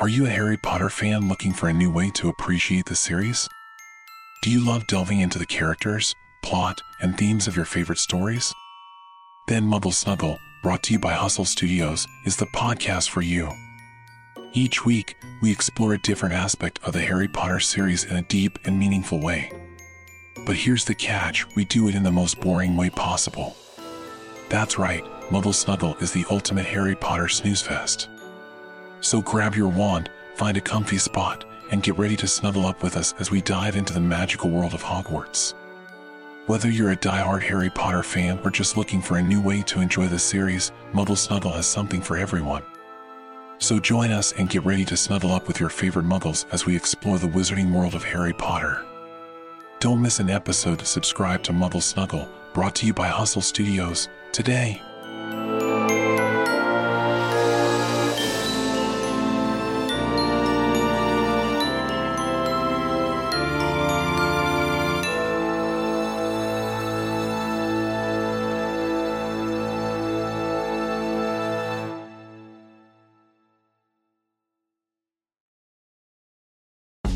Are you a Harry Potter fan looking for a new way to appreciate the series? Do you love delving into the characters, plot, and themes of your favorite stories? Then Muggle Snuggle, brought to you by Hustle Studios, is the podcast for you. Each week, we explore a different aspect of the Harry Potter series in a deep and meaningful way. But here's the catch we do it in the most boring way possible. That's right, Muggle Snuggle is the ultimate Harry Potter snooze fest. So grab your wand, find a comfy spot, and get ready to snuggle up with us as we dive into the magical world of Hogwarts. Whether you're a die-hard Harry Potter fan or just looking for a new way to enjoy the series, Muggle Snuggle has something for everyone. So join us and get ready to snuggle up with your favorite muggles as we explore the wizarding world of Harry Potter. Don't miss an episode. Subscribe to Muggle Snuggle, brought to you by Hustle Studios, today.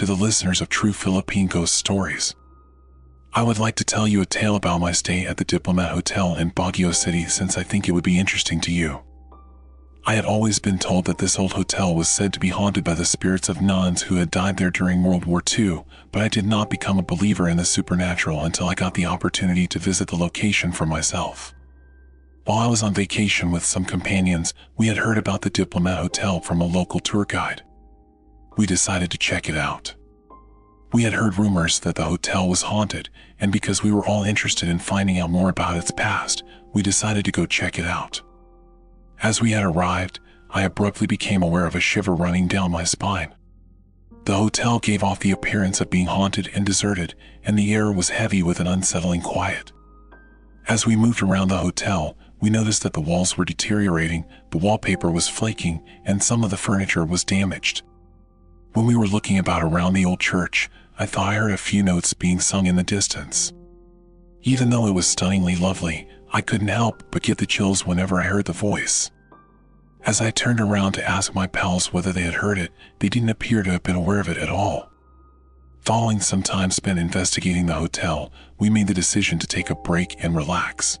To the listeners of True Philippine Ghost Stories, I would like to tell you a tale about my stay at the Diplomat Hotel in Baguio City since I think it would be interesting to you. I had always been told that this old hotel was said to be haunted by the spirits of nuns who had died there during World War II, but I did not become a believer in the supernatural until I got the opportunity to visit the location for myself. While I was on vacation with some companions, we had heard about the Diplomat Hotel from a local tour guide. We decided to check it out. We had heard rumors that the hotel was haunted, and because we were all interested in finding out more about its past, we decided to go check it out. As we had arrived, I abruptly became aware of a shiver running down my spine. The hotel gave off the appearance of being haunted and deserted, and the air was heavy with an unsettling quiet. As we moved around the hotel, we noticed that the walls were deteriorating, the wallpaper was flaking, and some of the furniture was damaged. When we were looking about around the old church, I thought I heard a few notes being sung in the distance. Even though it was stunningly lovely, I couldn't help but get the chills whenever I heard the voice. As I turned around to ask my pals whether they had heard it, they didn't appear to have been aware of it at all. Following some time spent investigating the hotel, we made the decision to take a break and relax.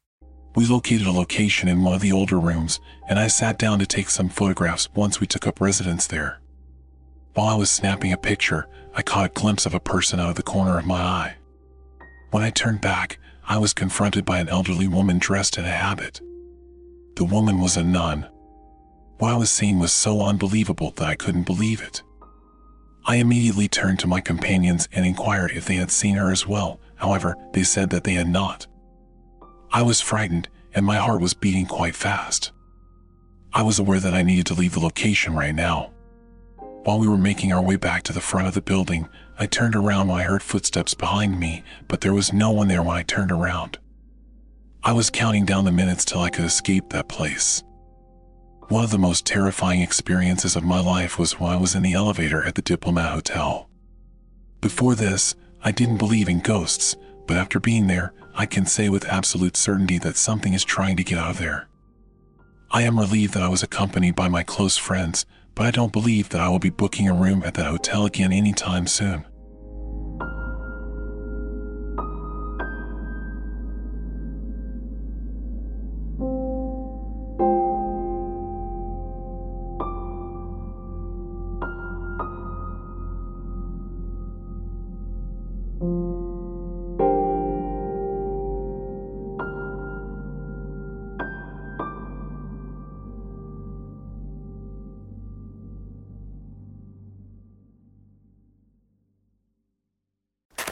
We located a location in one of the older rooms, and I sat down to take some photographs once we took up residence there. While I was snapping a picture, I caught a glimpse of a person out of the corner of my eye. When I turned back, I was confronted by an elderly woman dressed in a habit. The woman was a nun. What I was seeing was so unbelievable that I couldn't believe it. I immediately turned to my companions and inquired if they had seen her as well. However, they said that they had not. I was frightened and my heart was beating quite fast. I was aware that I needed to leave the location right now. While we were making our way back to the front of the building, I turned around when I heard footsteps behind me, but there was no one there when I turned around. I was counting down the minutes till I could escape that place. One of the most terrifying experiences of my life was when I was in the elevator at the Diplomat Hotel. Before this, I didn't believe in ghosts, but after being there, I can say with absolute certainty that something is trying to get out of there. I am relieved that I was accompanied by my close friends, but I don't believe that I will be booking a room at that hotel again anytime soon.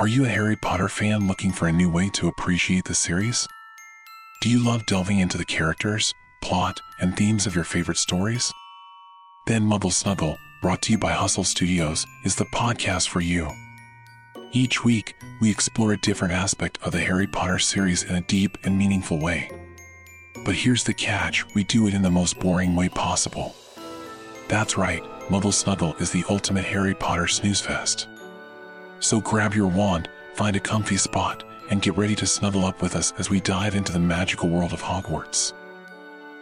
Are you a Harry Potter fan looking for a new way to appreciate the series? Do you love delving into the characters, plot, and themes of your favorite stories? Then Muggle Snuggle, brought to you by Hustle Studios, is the podcast for you. Each week, we explore a different aspect of the Harry Potter series in a deep and meaningful way. But here's the catch we do it in the most boring way possible. That's right, Muggle Snuggle is the ultimate Harry Potter snooze fest. So grab your wand, find a comfy spot, and get ready to snuggle up with us as we dive into the magical world of Hogwarts.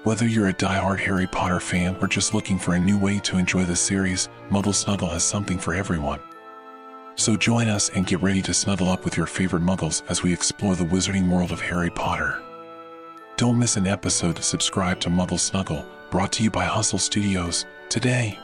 Whether you're a die-hard Harry Potter fan or just looking for a new way to enjoy the series, Muggle Snuggle has something for everyone. So join us and get ready to snuggle up with your favorite muggles as we explore the wizarding world of Harry Potter. Don't miss an episode. Subscribe to Muggle Snuggle, brought to you by Hustle Studios, today.